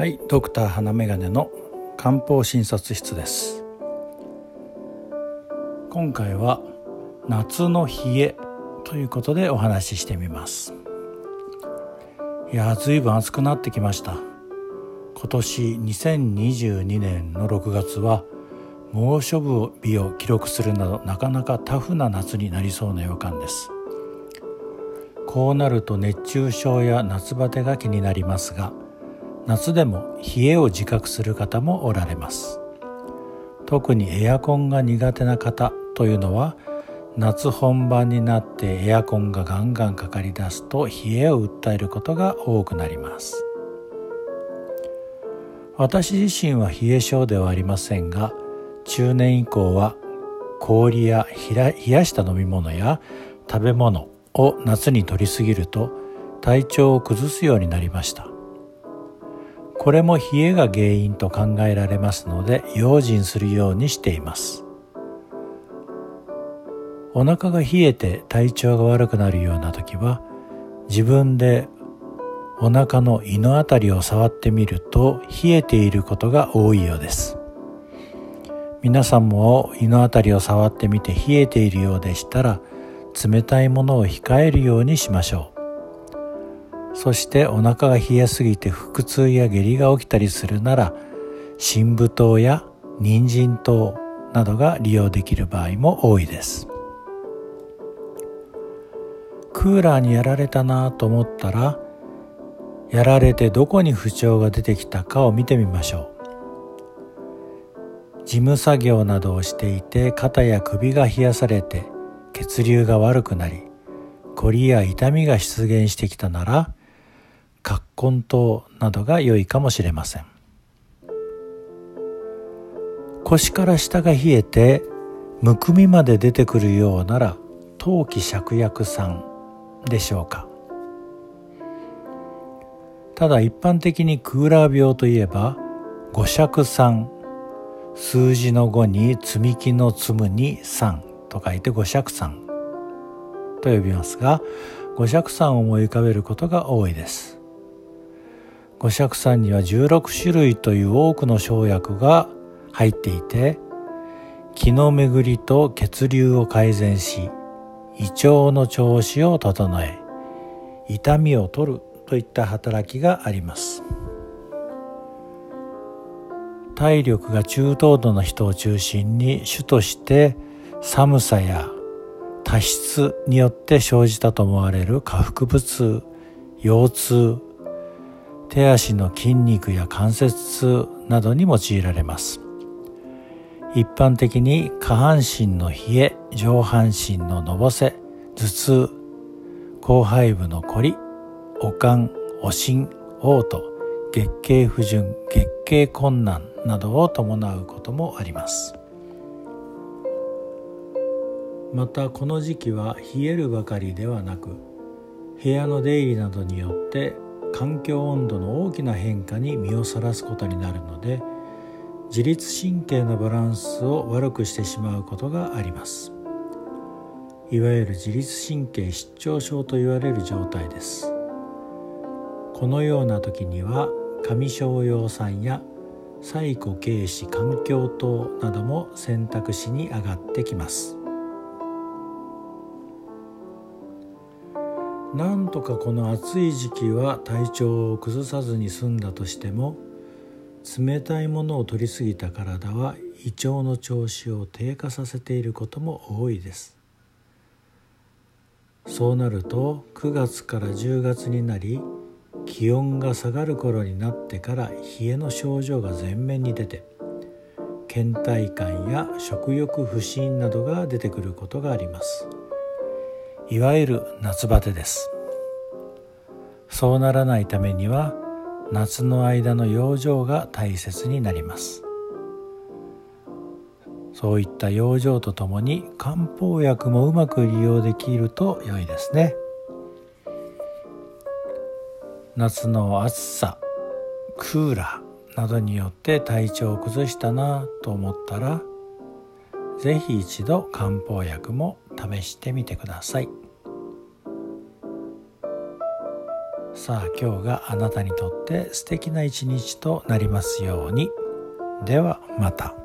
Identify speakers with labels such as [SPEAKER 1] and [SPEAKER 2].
[SPEAKER 1] はいドクター花眼鏡の漢方診察室です。今回は夏の冷えということでお話ししてみます。いやずいぶん暑くなってきました。今年2022年の6月は猛暑日を記録するなどなかなかタフな夏になりそうな予感です。こうなると熱中症や夏バテが気になりますが夏でも冷えを自覚する方もおられます。特にエアコンが苦手な方というのは夏本番になってエアコンがガンガンかかりだすと冷えを訴えることが多くなります。私自身は冷え性ではありませんが中年以降は氷や冷やした飲み物や食べ物を夏に摂りすぎると体調を崩すようになりました。これも冷えが原因と考えられますので用心するようにしています。お腹が冷えて体調が悪くなるような時は自分でお腹の胃のあたりを触ってみると冷えていることが多いようです。皆さんも胃のあたりを触ってみて冷えているようでしたら冷たいものを控えるようにしましょう。そしてお腹が冷えすぎて腹痛や下痢が起きたりするなら深部糖や人参糖などが利用できる場合も多いです。クーラーにやられたなと思ったらやられてどこに不調が出てきたかを見てみましょう。事務作業などをしていて肩や首が冷やされて血流が悪くなり凝りや痛みが出現してきたなら葛根湯などが良いかもしれません。腰から下が冷えてむくみまで出てくるようなら陶器芍薬散でしょうか。ただ一般的にクーラー病といえば五尺散数字の5に積み木の積むに3と書いて五尺三と呼びますが五尺三を思い浮かべることが多いです。五尺三には16種類という多くの生薬が入っていて気の巡りと血流を改善し胃腸の調子を整え痛みを取るといった働きがあります。体力が中等度の人を中心に主として寒さや多湿によって生じたと思われる下腹部痛腰痛手足の筋肉や関節痛などに用いられます。一般的に下半身の冷え上半身ののぼせ頭痛広背部のこり悪寒おしん嘔吐月経不順月経困難などを伴うこともあります。またこの時期は冷えるばかりではなく部屋の出入りなどによって環境温度の大きな変化に身をさらすことになるので自律神経のバランスを悪くしてしまうことがあります。いわゆる自律神経失調症と言われる状態です。このような時には上昇葉酸や最古軽視環境等なども選択肢に上がってきます。なんとかこの暑い時期は体調を崩さずに済んだとしても冷たいものを取りすぎた体は胃腸の調子を低下させていることも多いです。そうなると9月から10月になり気温が下がる頃になってから冷えの症状が前面に出て倦怠感や食欲不振などが出てくることがあります。いわゆる夏バテです。そうならないためには夏の間の養生が大切になります。そういった養生とともに漢方薬もうまく利用できると良いですね。夏の暑さクーラーなどによって体調を崩したなと思ったら是非一度漢方薬も試してみてくださいさあ今日があなたにとって素敵な一日となりますように。ではまた。